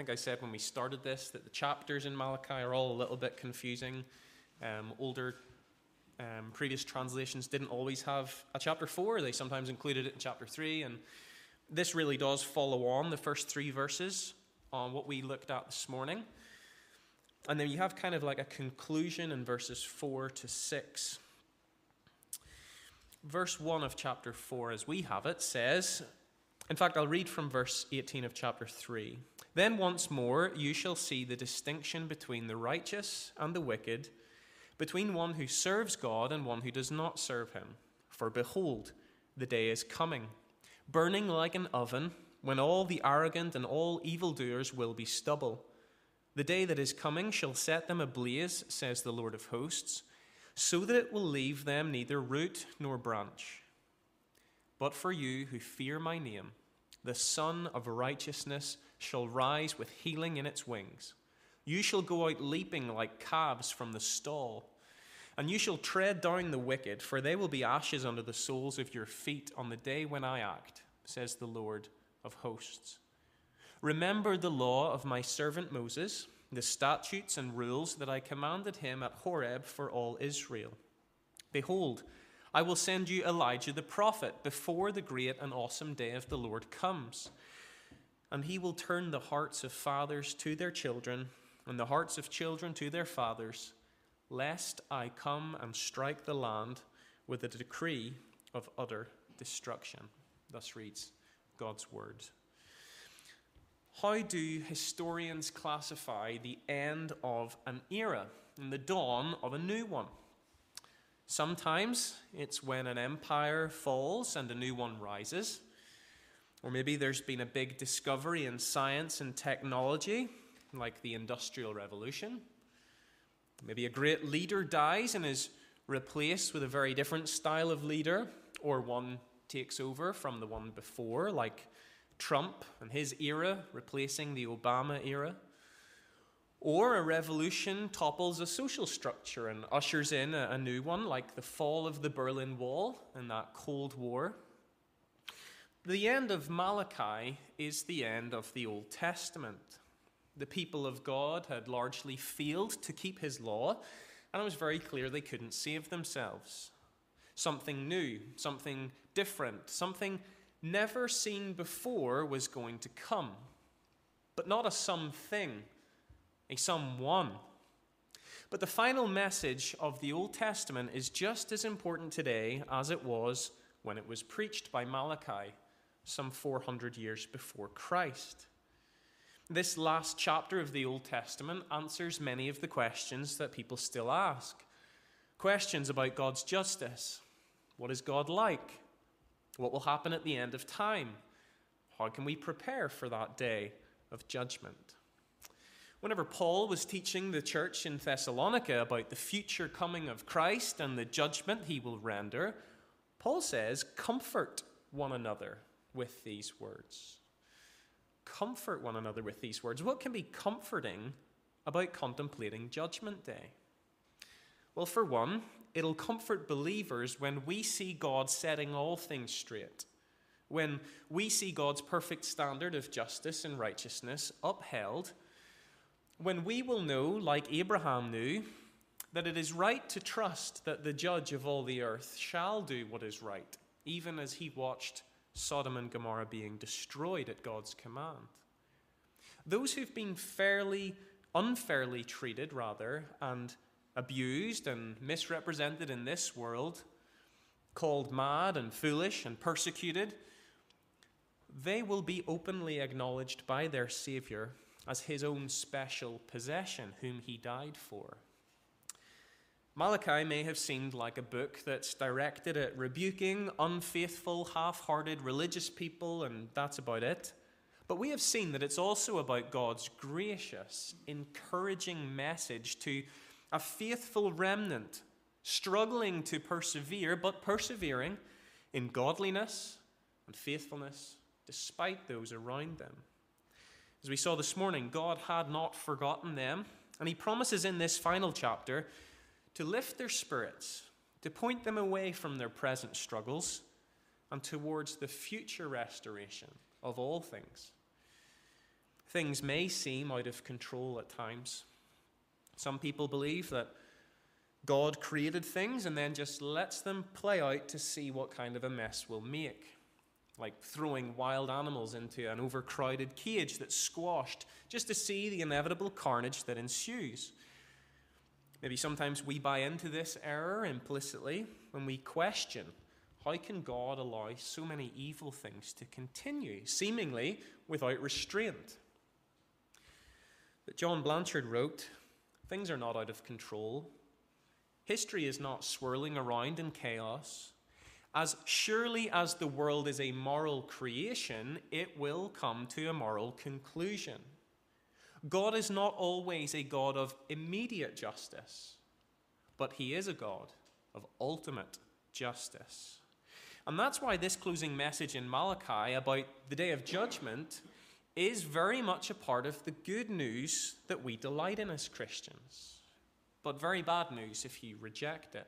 think I said when we started this that the chapters in Malachi are all a little bit confusing. Um, older um, previous translations didn't always have a chapter 4, they sometimes included it in chapter 3. And this really does follow on the first three verses on what we looked at this morning. And then you have kind of like a conclusion in verses 4 to 6. Verse 1 of chapter 4, as we have it, says, in fact, I'll read from verse 18 of chapter 3. Then once more you shall see the distinction between the righteous and the wicked, between one who serves God and one who does not serve him. For behold, the day is coming, burning like an oven, when all the arrogant and all evildoers will be stubble. The day that is coming shall set them ablaze, says the Lord of hosts, so that it will leave them neither root nor branch. But for you who fear my name, the sun of righteousness shall rise with healing in its wings. You shall go out leaping like calves from the stall. And you shall tread down the wicked, for they will be ashes under the soles of your feet on the day when I act, says the Lord of hosts. Remember the law of my servant Moses, the statutes and rules that I commanded him at Horeb for all Israel. Behold, I will send you Elijah the prophet before the great and awesome day of the Lord comes. And he will turn the hearts of fathers to their children, and the hearts of children to their fathers, lest I come and strike the land with a decree of utter destruction. Thus reads God's word. How do historians classify the end of an era and the dawn of a new one? Sometimes it's when an empire falls and a new one rises. Or maybe there's been a big discovery in science and technology, like the Industrial Revolution. Maybe a great leader dies and is replaced with a very different style of leader, or one takes over from the one before, like Trump and his era replacing the Obama era. Or a revolution topples a social structure and ushers in a, a new one, like the fall of the Berlin Wall and that Cold War. The end of Malachi is the end of the Old Testament. The people of God had largely failed to keep his law, and it was very clear they couldn't save themselves. Something new, something different, something never seen before was going to come. But not a something a someone. But the final message of the Old Testament is just as important today as it was when it was preached by Malachi some 400 years before Christ. This last chapter of the Old Testament answers many of the questions that people still ask. Questions about God's justice. What is God like? What will happen at the end of time? How can we prepare for that day of judgment? Whenever Paul was teaching the church in Thessalonica about the future coming of Christ and the judgment he will render, Paul says, Comfort one another with these words. Comfort one another with these words. What can be comforting about contemplating Judgment Day? Well, for one, it'll comfort believers when we see God setting all things straight, when we see God's perfect standard of justice and righteousness upheld when we will know, like Abraham knew, that it is right to trust that the judge of all the earth shall do what is right, even as he watched Sodom and Gomorrah being destroyed at God's command. Those who've been fairly, unfairly treated, rather, and abused and misrepresented in this world, called mad and foolish and persecuted, they will be openly acknowledged by their Savior as his own special possession, whom he died for. Malachi may have seemed like a book that's directed at rebuking unfaithful, half hearted religious people, and that's about it. But we have seen that it's also about God's gracious, encouraging message to a faithful remnant struggling to persevere, but persevering in godliness and faithfulness despite those around them. As we saw this morning, God had not forgotten them, and He promises in this final chapter to lift their spirits, to point them away from their present struggles and towards the future restoration of all things. Things may seem out of control at times. Some people believe that God created things and then just lets them play out to see what kind of a mess we'll make. Like throwing wild animals into an overcrowded cage that's squashed just to see the inevitable carnage that ensues. Maybe sometimes we buy into this error implicitly when we question how can God allow so many evil things to continue, seemingly without restraint? But John Blanchard wrote, Things are not out of control. History is not swirling around in chaos. As surely as the world is a moral creation, it will come to a moral conclusion. God is not always a God of immediate justice, but He is a God of ultimate justice. And that's why this closing message in Malachi about the day of judgment is very much a part of the good news that we delight in as Christians, but very bad news if you reject it.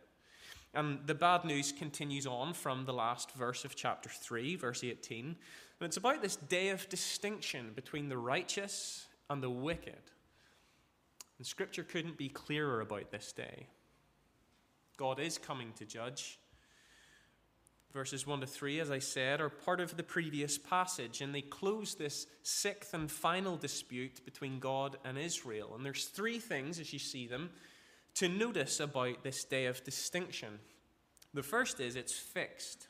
And the bad news continues on from the last verse of chapter 3, verse 18. And it's about this day of distinction between the righteous and the wicked. And Scripture couldn't be clearer about this day. God is coming to judge. Verses 1 to 3, as I said, are part of the previous passage, and they close this sixth and final dispute between God and Israel. And there's three things, as you see them, to notice about this day of distinction. The first is it's fixed.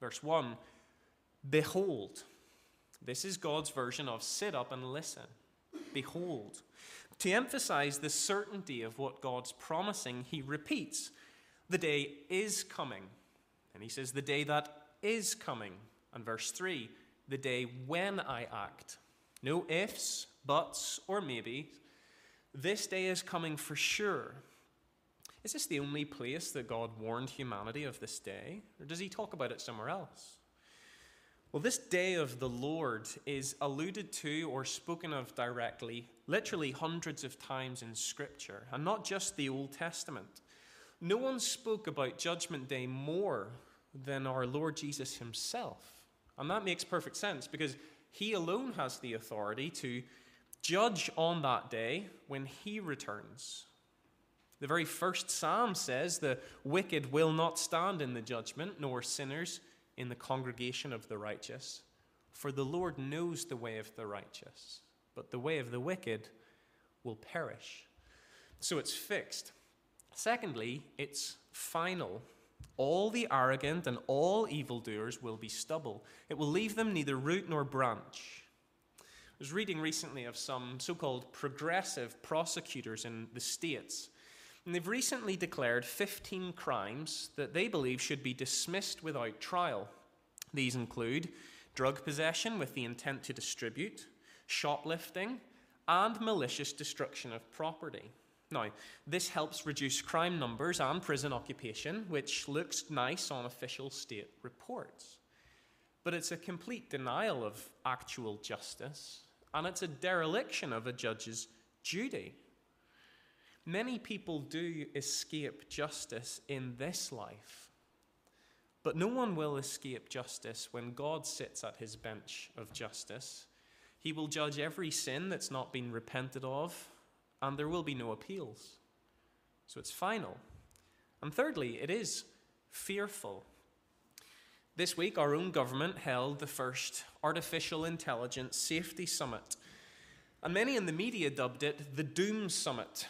Verse 1 Behold. This is God's version of sit up and listen. Behold. To emphasize the certainty of what God's promising, he repeats, The day is coming. And he says, The day that is coming. And verse 3, The day when I act. No ifs, buts, or maybe. This day is coming for sure. Is this the only place that God warned humanity of this day? Or does he talk about it somewhere else? Well, this day of the Lord is alluded to or spoken of directly, literally hundreds of times in Scripture, and not just the Old Testament. No one spoke about Judgment Day more than our Lord Jesus himself. And that makes perfect sense because he alone has the authority to judge on that day when he returns. The very first psalm says, The wicked will not stand in the judgment, nor sinners in the congregation of the righteous. For the Lord knows the way of the righteous, but the way of the wicked will perish. So it's fixed. Secondly, it's final. All the arrogant and all evildoers will be stubble. It will leave them neither root nor branch. I was reading recently of some so called progressive prosecutors in the States and they've recently declared 15 crimes that they believe should be dismissed without trial. These include drug possession with the intent to distribute, shoplifting, and malicious destruction of property. Now, this helps reduce crime numbers and prison occupation, which looks nice on official state reports. But it's a complete denial of actual justice, and it's a dereliction of a judge's duty. Many people do escape justice in this life, but no one will escape justice when God sits at his bench of justice. He will judge every sin that's not been repented of, and there will be no appeals. So it's final. And thirdly, it is fearful. This week, our own government held the first Artificial Intelligence Safety Summit. And many in the media dubbed it the Doom Summit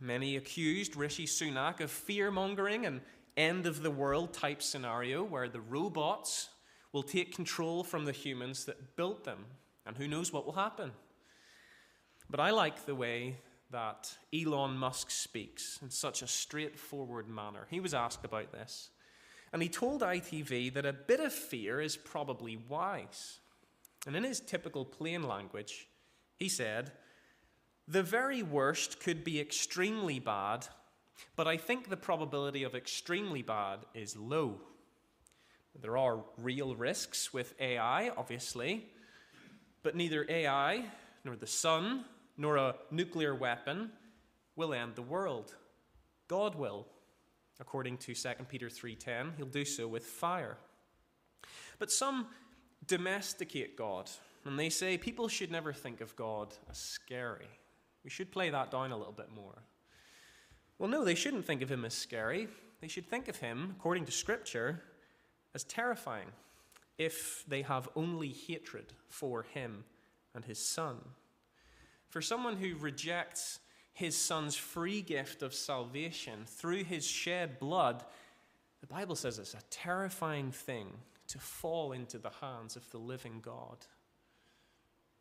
Many accused Rishi Sunak of fear mongering and end of the world type scenario where the robots will take control from the humans that built them, and who knows what will happen. But I like the way that Elon Musk speaks in such a straightforward manner. He was asked about this, and he told ITV that a bit of fear is probably wise. And in his typical plain language, he said, the very worst could be extremely bad, but I think the probability of extremely bad is low. There are real risks with AI, obviously, but neither AI, nor the sun, nor a nuclear weapon will end the world. God will. According to 2 Peter 3:10, he'll do so with fire. But some domesticate God and they say people should never think of God as scary. We should play that down a little bit more. Well, no, they shouldn't think of him as scary. They should think of him, according to Scripture, as terrifying if they have only hatred for him and his son. For someone who rejects his son's free gift of salvation through his shed blood, the Bible says it's a terrifying thing to fall into the hands of the living God.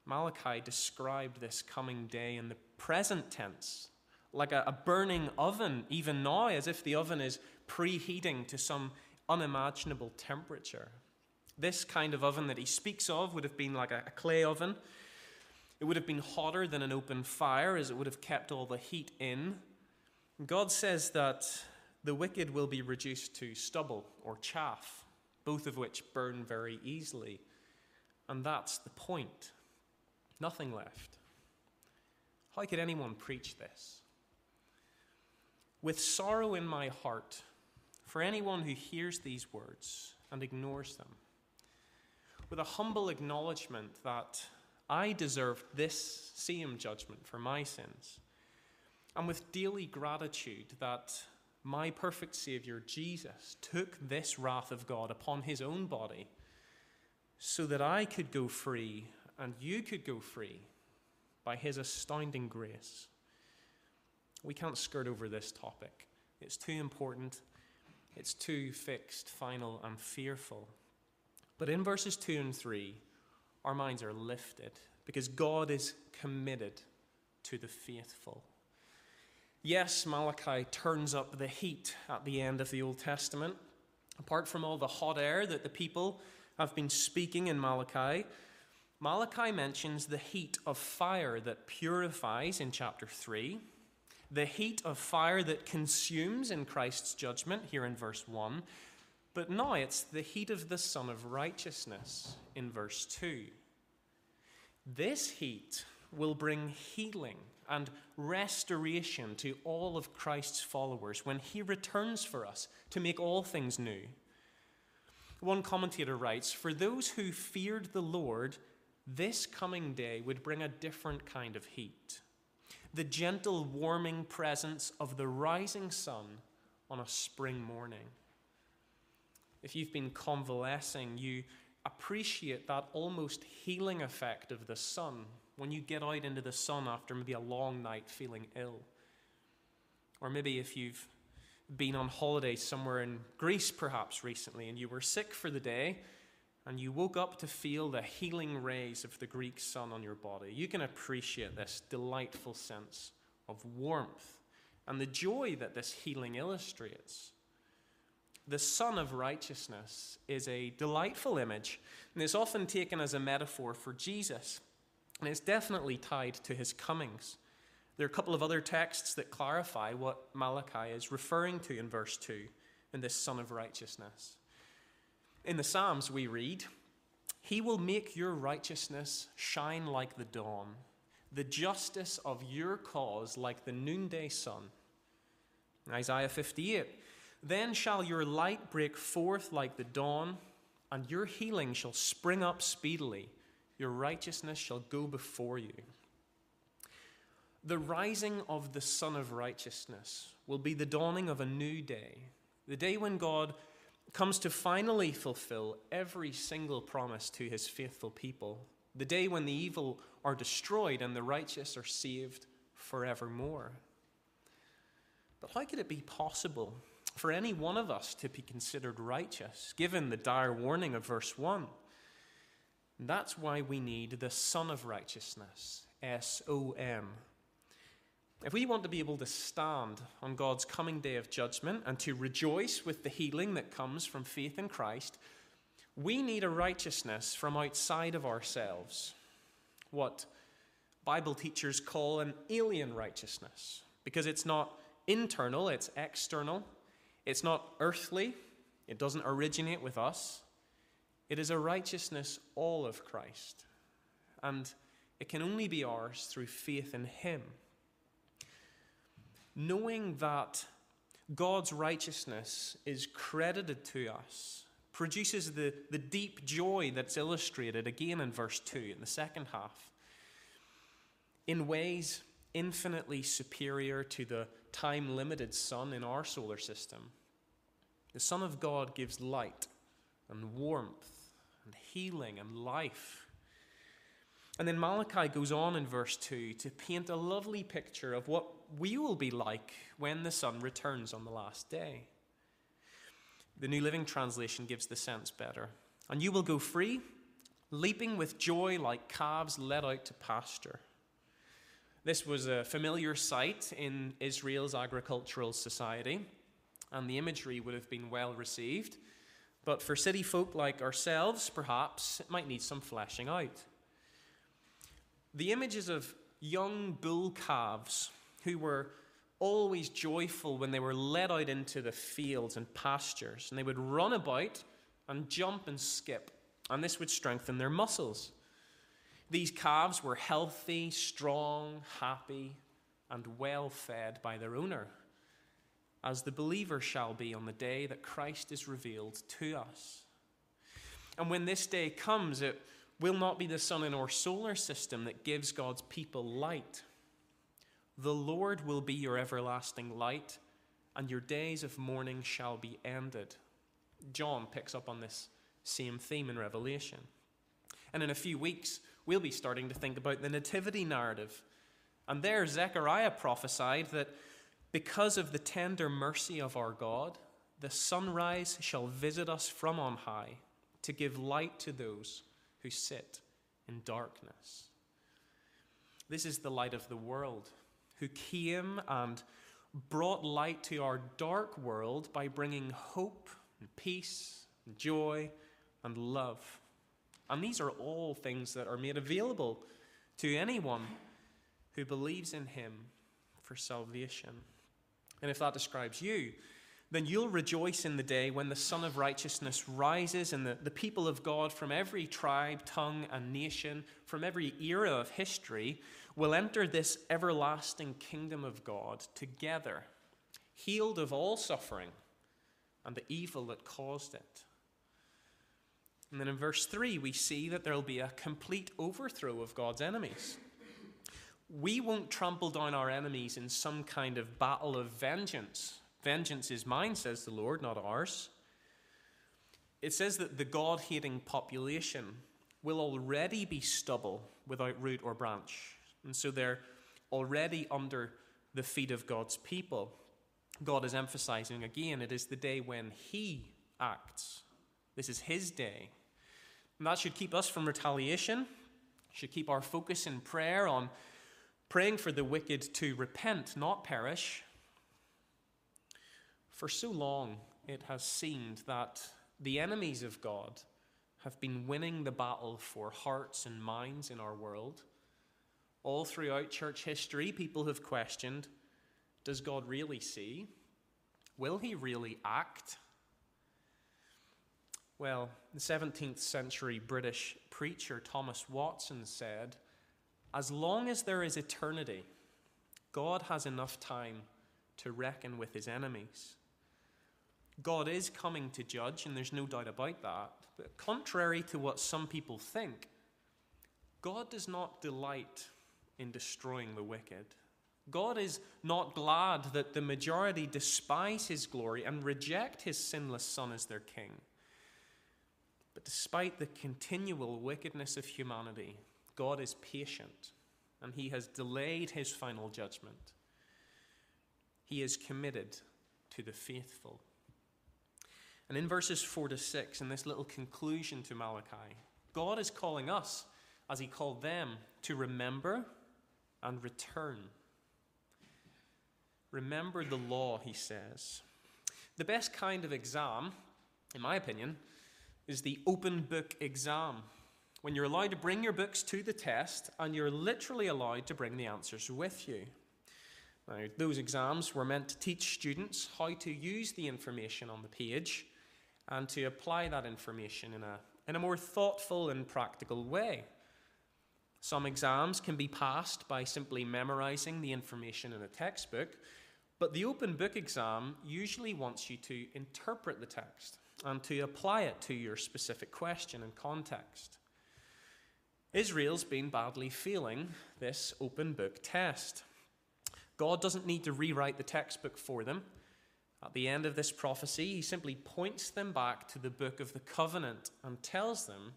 Malachi described this coming day in the present tense, like a, a burning oven, even now, as if the oven is preheating to some unimaginable temperature. This kind of oven that he speaks of would have been like a, a clay oven. It would have been hotter than an open fire, as it would have kept all the heat in. God says that the wicked will be reduced to stubble or chaff, both of which burn very easily. And that's the point. Nothing left. How could anyone preach this? With sorrow in my heart for anyone who hears these words and ignores them, with a humble acknowledgement that I deserved this same judgment for my sins, and with daily gratitude that my perfect Savior, Jesus, took this wrath of God upon his own body so that I could go free and you could go free by his astounding grace. We can't skirt over this topic. It's too important, it's too fixed, final, and fearful. But in verses 2 and 3, our minds are lifted because God is committed to the faithful. Yes, Malachi turns up the heat at the end of the Old Testament. Apart from all the hot air that the people have been speaking in Malachi, Malachi mentions the heat of fire that purifies in chapter 3, the heat of fire that consumes in Christ's judgment here in verse 1, but now it's the heat of the Sun of Righteousness in verse 2. This heat will bring healing and restoration to all of Christ's followers when he returns for us to make all things new. One commentator writes For those who feared the Lord, this coming day would bring a different kind of heat the gentle, warming presence of the rising sun on a spring morning. If you've been convalescing, you appreciate that almost healing effect of the sun when you get out into the sun after maybe a long night feeling ill. Or maybe if you've been on holiday somewhere in Greece perhaps recently and you were sick for the day and you woke up to feel the healing rays of the Greek sun on your body, you can appreciate this delightful sense of warmth and the joy that this healing illustrates. The Sun of Righteousness is a delightful image, and is often taken as a metaphor for Jesus. And it's definitely tied to his comings. There are a couple of other texts that clarify what Malachi is referring to in verse 2 in this Sun of Righteousness. In the Psalms, we read, He will make your righteousness shine like the dawn, the justice of your cause like the noonday sun. Isaiah 58, Then shall your light break forth like the dawn, and your healing shall spring up speedily your righteousness shall go before you. The rising of the Sun of Righteousness will be the dawning of a new day, the day when God comes to finally fulfill every single promise to his faithful people, the day when the evil are destroyed and the righteous are saved forevermore. But how could it be possible for any one of us to be considered righteous, given the dire warning of verse 1? That's why we need the Son of Righteousness, S O M. If we want to be able to stand on God's coming day of judgment and to rejoice with the healing that comes from faith in Christ, we need a righteousness from outside of ourselves. What Bible teachers call an alien righteousness, because it's not internal, it's external, it's not earthly, it doesn't originate with us. It is a righteousness all of Christ, and it can only be ours through faith in Him. Knowing that God's righteousness is credited to us produces the, the deep joy that's illustrated again in verse 2 in the second half, in ways infinitely superior to the time limited sun in our solar system. The Son of God gives light and warmth and healing and life. And then Malachi goes on in verse 2 to paint a lovely picture of what we will be like when the Son returns on the last day. The New Living Translation gives the sense better. And you will go free, leaping with joy like calves led out to pasture. This was a familiar sight in Israel's agricultural society, and the imagery would have been well received. But for city folk like ourselves, perhaps, it might need some fleshing out. The images of young bull calves who were always joyful when they were led out into the fields and pastures, and they would run about and jump and skip, and this would strengthen their muscles. These calves were healthy, strong, happy, and well fed by their owner, as the believer shall be on the day that Christ is revealed to us. And when this day comes, it will not be the sun in our solar system that gives God's people light. The Lord will be your everlasting light, and your days of mourning shall be ended. John picks up on this same theme in Revelation. And in a few weeks, we'll be starting to think about the nativity narrative. And there, Zechariah prophesied that because of the tender mercy of our God, the sunrise shall visit us from on high to give light to those who sit in darkness. This is the light of the world, who came and brought light to our dark world by bringing hope and peace and joy and love. And these are all things that are made available to anyone who believes in him for salvation. And if that describes you, then you'll rejoice in the day when the Sun of Righteousness rises and the, the people of God from every tribe, tongue, and nation, from every era of history, will enter this everlasting kingdom of God together, healed of all suffering and the evil that caused it. And then in verse 3, we see that there will be a complete overthrow of God's enemies. We won't trample down our enemies in some kind of battle of vengeance. Vengeance is mine, says the Lord, not ours. It says that the God hating population will already be stubble without root or branch. And so they're already under the feet of God's people. God is emphasizing again, it is the day when He acts. This is His day. And that should keep us from retaliation, should keep our focus in prayer on praying for the wicked to repent, not perish. For so long, it has seemed that the enemies of God have been winning the battle for hearts and minds in our world. All throughout church history, people have questioned does God really see? Will he really act? Well, the 17th century British preacher Thomas Watson said, As long as there is eternity, God has enough time to reckon with his enemies. God is coming to judge, and there's no doubt about that. But contrary to what some people think, God does not delight in destroying the wicked. God is not glad that the majority despise his glory and reject his sinless Son as their king. But despite the continual wickedness of humanity, God is patient and he has delayed his final judgment. He is committed to the faithful. And in verses 4 to 6, in this little conclusion to Malachi, God is calling us, as he called them, to remember and return. Remember the law, he says. The best kind of exam, in my opinion, is the open book exam, when you're allowed to bring your books to the test and you're literally allowed to bring the answers with you. Now, those exams were meant to teach students how to use the information on the page and to apply that information in a, in a more thoughtful and practical way. Some exams can be passed by simply memorizing the information in a textbook, but the open book exam usually wants you to interpret the text and to apply it to your specific question and context. Israel's been badly failing this open book test. God doesn't need to rewrite the textbook for them. At the end of this prophecy, he simply points them back to the book of the covenant and tells them,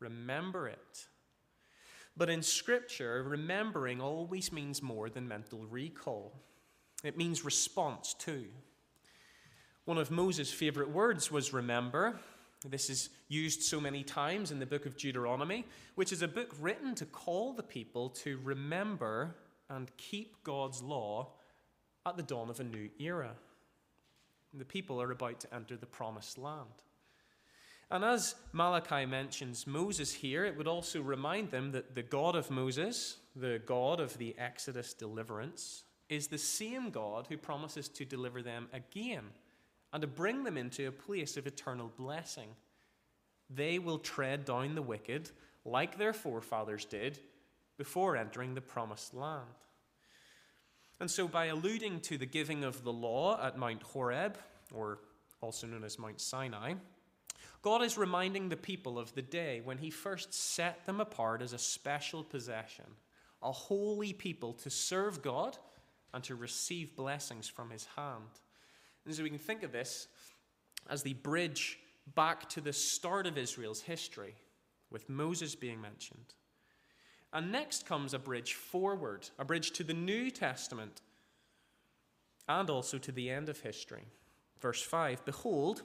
Remember it. But in Scripture, remembering always means more than mental recall, it means response too. One of Moses' favorite words was remember. This is used so many times in the book of Deuteronomy, which is a book written to call the people to remember and keep God's law at the dawn of a new era. The people are about to enter the promised land. And as Malachi mentions Moses here, it would also remind them that the God of Moses, the God of the Exodus deliverance, is the same God who promises to deliver them again and to bring them into a place of eternal blessing. They will tread down the wicked like their forefathers did before entering the promised land. And so, by alluding to the giving of the law at Mount Horeb, or also known as Mount Sinai, God is reminding the people of the day when He first set them apart as a special possession, a holy people to serve God and to receive blessings from His hand. And so we can think of this as the bridge back to the start of Israel's history, with Moses being mentioned. And next comes a bridge forward, a bridge to the New Testament, and also to the end of history. Verse 5 Behold,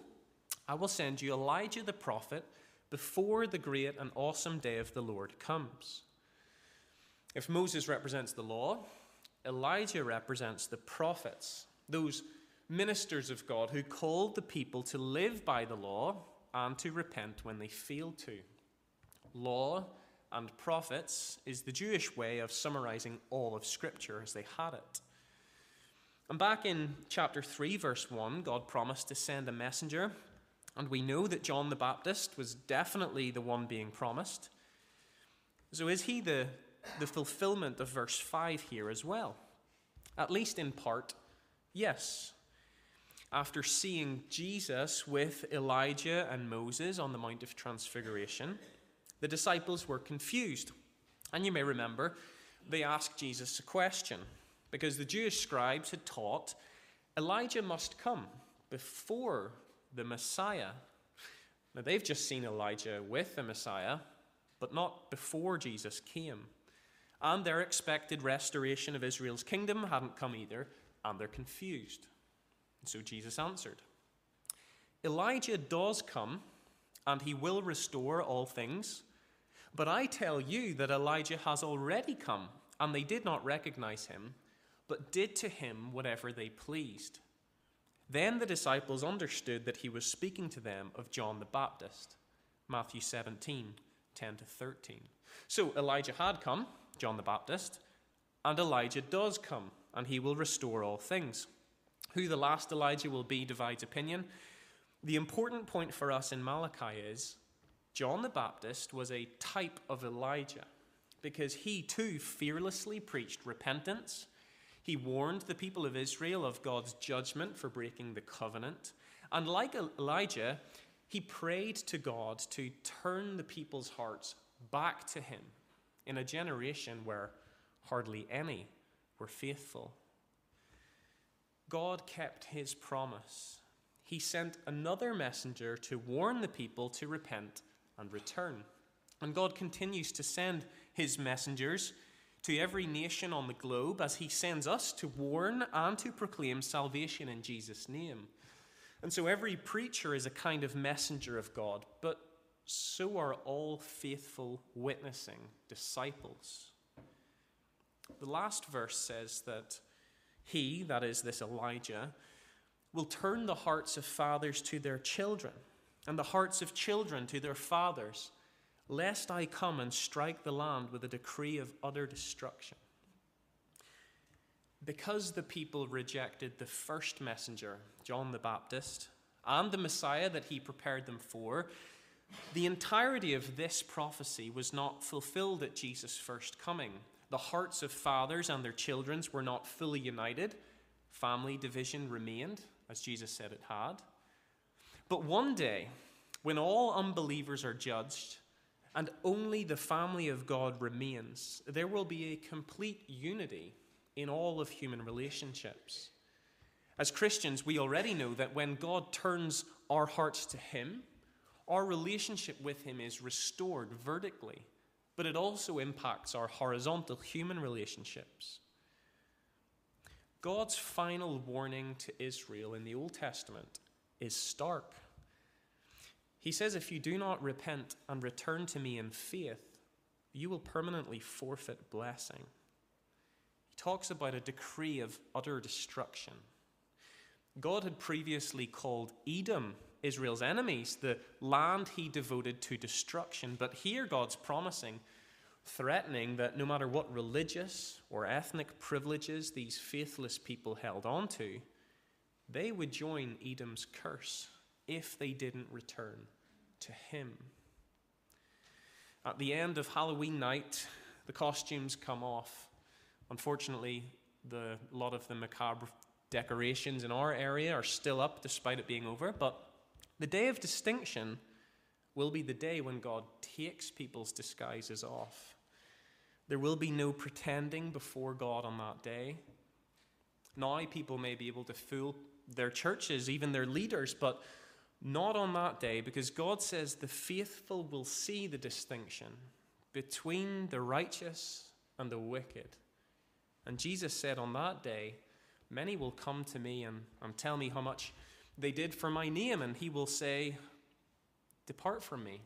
I will send you Elijah the prophet before the great and awesome day of the Lord comes. If Moses represents the law, Elijah represents the prophets, those ministers of God who called the people to live by the law and to repent when they failed to. Law and prophets is the Jewish way of summarizing all of Scripture as they had it. And back in chapter 3, verse 1, God promised to send a messenger and we know that John the Baptist was definitely the one being promised. So is he the, the fulfillment of verse 5 here as well? At least in part, yes. After seeing Jesus with Elijah and Moses on the Mount of Transfiguration, the disciples were confused. And you may remember, they asked Jesus a question because the Jewish scribes had taught Elijah must come before the Messiah. Now, they've just seen Elijah with the Messiah, but not before Jesus came. And their expected restoration of Israel's kingdom hadn't come either, and they're confused. And so Jesus answered Elijah does come, and he will restore all things. But I tell you that Elijah has already come, and they did not recognize him, but did to him whatever they pleased. Then the disciples understood that he was speaking to them of John the Baptist. Matthew 17, 10 to 13. So Elijah had come, John the Baptist, and Elijah does come, and he will restore all things. Who the last Elijah will be divides opinion. The important point for us in Malachi is John the Baptist was a type of Elijah because he too fearlessly preached repentance he warned the people of Israel of God's judgment for breaking the covenant. And like Elijah, he prayed to God to turn the people's hearts back to him in a generation where hardly any were faithful. God kept his promise. He sent another messenger to warn the people to repent and return. And God continues to send his messengers to every nation on the globe as he sends us to warn and to proclaim salvation in Jesus' name. And so every preacher is a kind of messenger of God, but so are all faithful witnessing disciples. The last verse says that he, that is, this Elijah, will turn the hearts of fathers to their children, and the hearts of children to their fathers lest I come and strike the land with a decree of utter destruction. Because the people rejected the first messenger, John the Baptist, and the Messiah that he prepared them for, the entirety of this prophecy was not fulfilled at Jesus' first coming. The hearts of fathers and their children were not fully united. Family division remained, as Jesus said it had. But one day, when all unbelievers are judged and only the family of God remains, there will be a complete unity in all of human relationships. As Christians, we already know that when God turns our hearts to Him, our relationship with Him is restored vertically, but it also impacts our horizontal human relationships. God's final warning to Israel in the Old Testament is stark. He says, If you do not repent and return to me in faith, you will permanently forfeit blessing. He talks about a decree of utter destruction. God had previously called Edom Israel's enemies, the land he devoted to destruction. But here God's promising, threatening that no matter what religious or ethnic privileges these faithless people held on to, they would join Edom's curse if they didn't return to him. At the end of Halloween night, the costumes come off. Unfortunately, the, a lot of the macabre decorations in our area are still up despite it being over, but the day of distinction will be the day when God takes people's disguises off. There will be no pretending before God on that day. Now, people may be able to fool their churches, even their leaders, but not on that day, because God says the faithful will see the distinction between the righteous and the wicked. And Jesus said on that day, Many will come to me and, and tell me how much they did for my name, and he will say, Depart from me,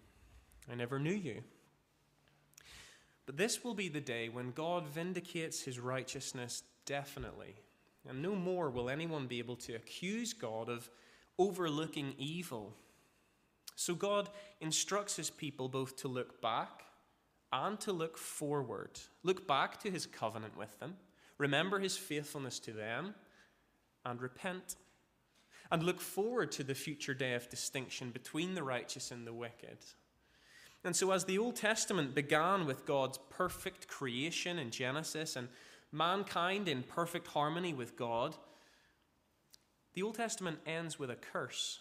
I never knew you. But this will be the day when God vindicates his righteousness definitely, and no more will anyone be able to accuse God of overlooking evil. So God instructs his people both to look back and to look forward. Look back to his covenant with them, remember his faithfulness to them, and repent and look forward to the future day of distinction between the righteous and the wicked. And so, as the Old Testament began with God's perfect creation in Genesis and mankind in perfect harmony with God, the Old Testament ends with a curse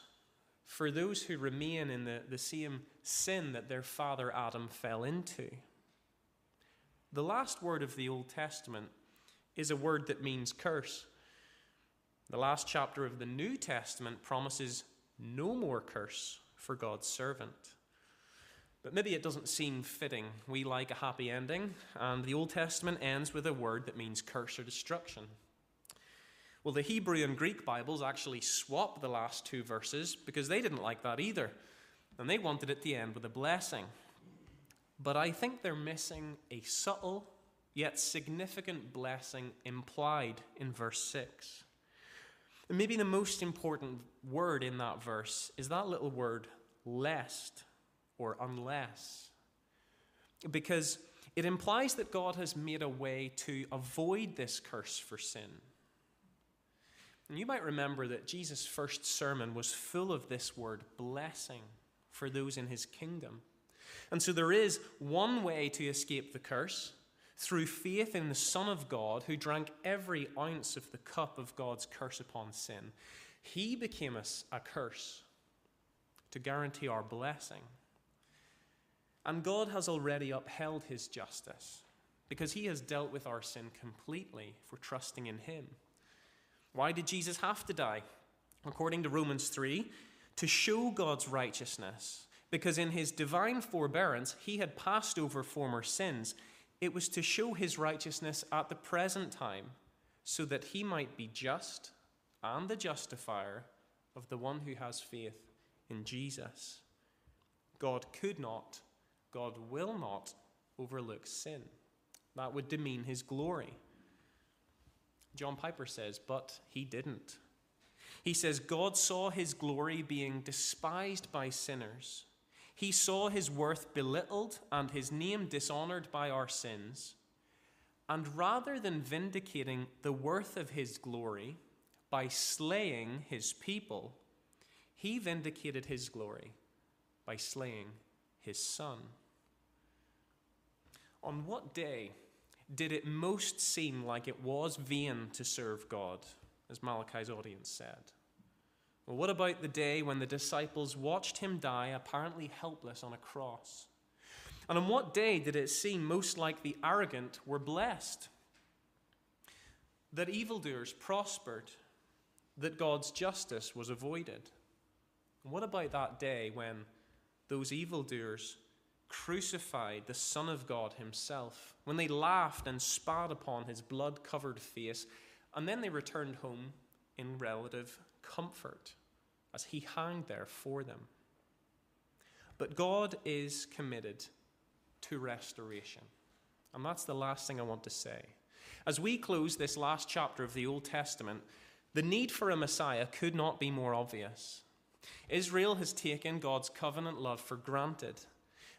for those who remain in the, the same sin that their father Adam fell into. The last word of the Old Testament is a word that means curse. The last chapter of the New Testament promises no more curse for God's servant. But maybe it doesn't seem fitting. We like a happy ending, and the Old Testament ends with a word that means curse or destruction. Well, the Hebrew and Greek Bibles actually swap the last two verses because they didn't like that either, and they wanted it to end with a blessing. But I think they're missing a subtle yet significant blessing implied in verse 6. And maybe the most important word in that verse is that little word, lest or unless. Because it implies that God has made a way to avoid this curse for sin. And you might remember that Jesus' first sermon was full of this word, blessing, for those in his kingdom. And so there is one way to escape the curse, through faith in the Son of God, who drank every ounce of the cup of God's curse upon sin, he became us a curse to guarantee our blessing. And God has already upheld his justice because he has dealt with our sin completely for trusting in him. Why did Jesus have to die? According to Romans 3, to show God's righteousness, because in his divine forbearance he had passed over former sins it was to show his righteousness at the present time, so that he might be just and the justifier of the one who has faith in Jesus. God could not, God will not overlook sin. That would demean his glory. John Piper says, but he didn't. He says, God saw his glory being despised by sinners he saw his worth belittled and his name dishonored by our sins. And rather than vindicating the worth of his glory by slaying his people, he vindicated his glory by slaying his son. On what day did it most seem like it was vain to serve God, as Malachi's audience said? Well, what about the day when the disciples watched him die, apparently helpless on a cross? And on what day did it seem most like the arrogant were blessed? That evildoers prospered, that God's justice was avoided? And what about that day when those evildoers crucified the Son of God himself, when they laughed and spat upon his blood covered face, and then they returned home in relative comfort as he hung there for them. But God is committed to restoration. And that's the last thing I want to say. As we close this last chapter of the Old Testament, the need for a Messiah could not be more obvious. Israel has taken God's covenant love for granted.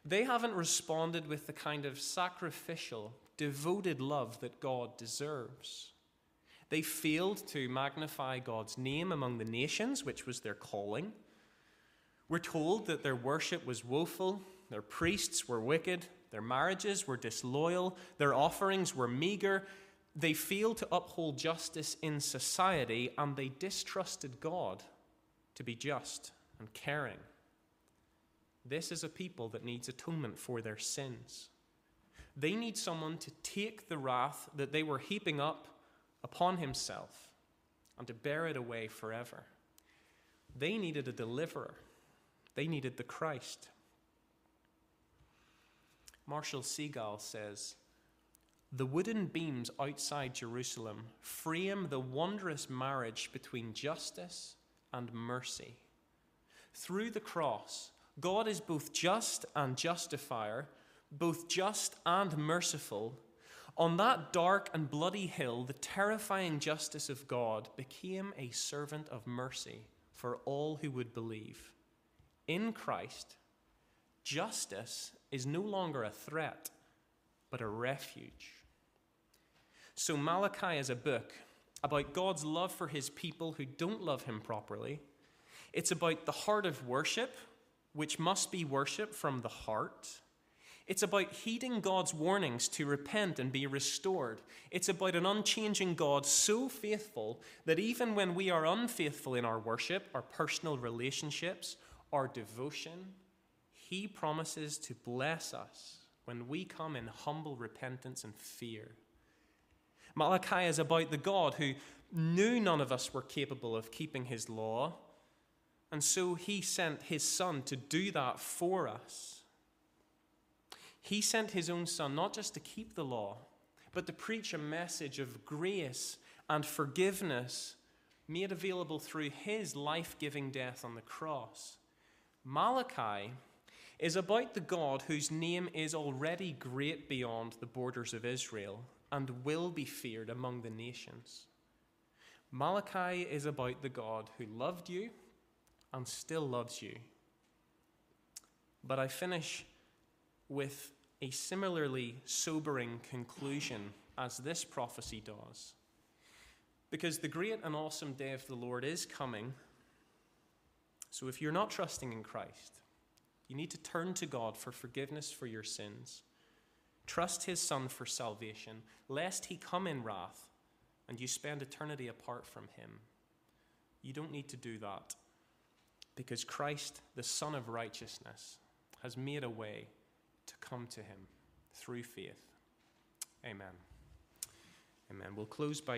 They haven't responded with the kind of sacrificial, devoted love that God deserves. They failed to magnify God's name among the nations, which was their calling. We're told that their worship was woeful, their priests were wicked, their marriages were disloyal, their offerings were meager. They failed to uphold justice in society, and they distrusted God to be just and caring. This is a people that needs atonement for their sins. They need someone to take the wrath that they were heaping up upon himself and to bear it away forever. They needed a deliverer, they needed the Christ. Marshall Segal says, the wooden beams outside Jerusalem frame the wondrous marriage between justice and mercy. Through the cross, God is both just and justifier, both just and merciful. On that dark and bloody hill, the terrifying justice of God became a servant of mercy for all who would believe. In Christ, justice is no longer a threat, but a refuge. So, Malachi is a book about God's love for his people who don't love him properly. It's about the heart of worship which must be worship from the heart. It's about heeding God's warnings to repent and be restored. It's about an unchanging God so faithful that even when we are unfaithful in our worship, our personal relationships, our devotion, He promises to bless us when we come in humble repentance and fear. Malachi is about the God who knew none of us were capable of keeping His law and so he sent his son to do that for us. He sent his own son not just to keep the law, but to preach a message of grace and forgiveness made available through his life giving death on the cross. Malachi is about the God whose name is already great beyond the borders of Israel and will be feared among the nations. Malachi is about the God who loved you and still loves you. But I finish with a similarly sobering conclusion as this prophecy does. Because the great and awesome day of the Lord is coming. So if you're not trusting in Christ, you need to turn to God for forgiveness for your sins. Trust his Son for salvation, lest he come in wrath and you spend eternity apart from him. You don't need to do that because Christ, the Sun of righteousness, has made a way to come to him through faith. Amen. Amen. We'll close by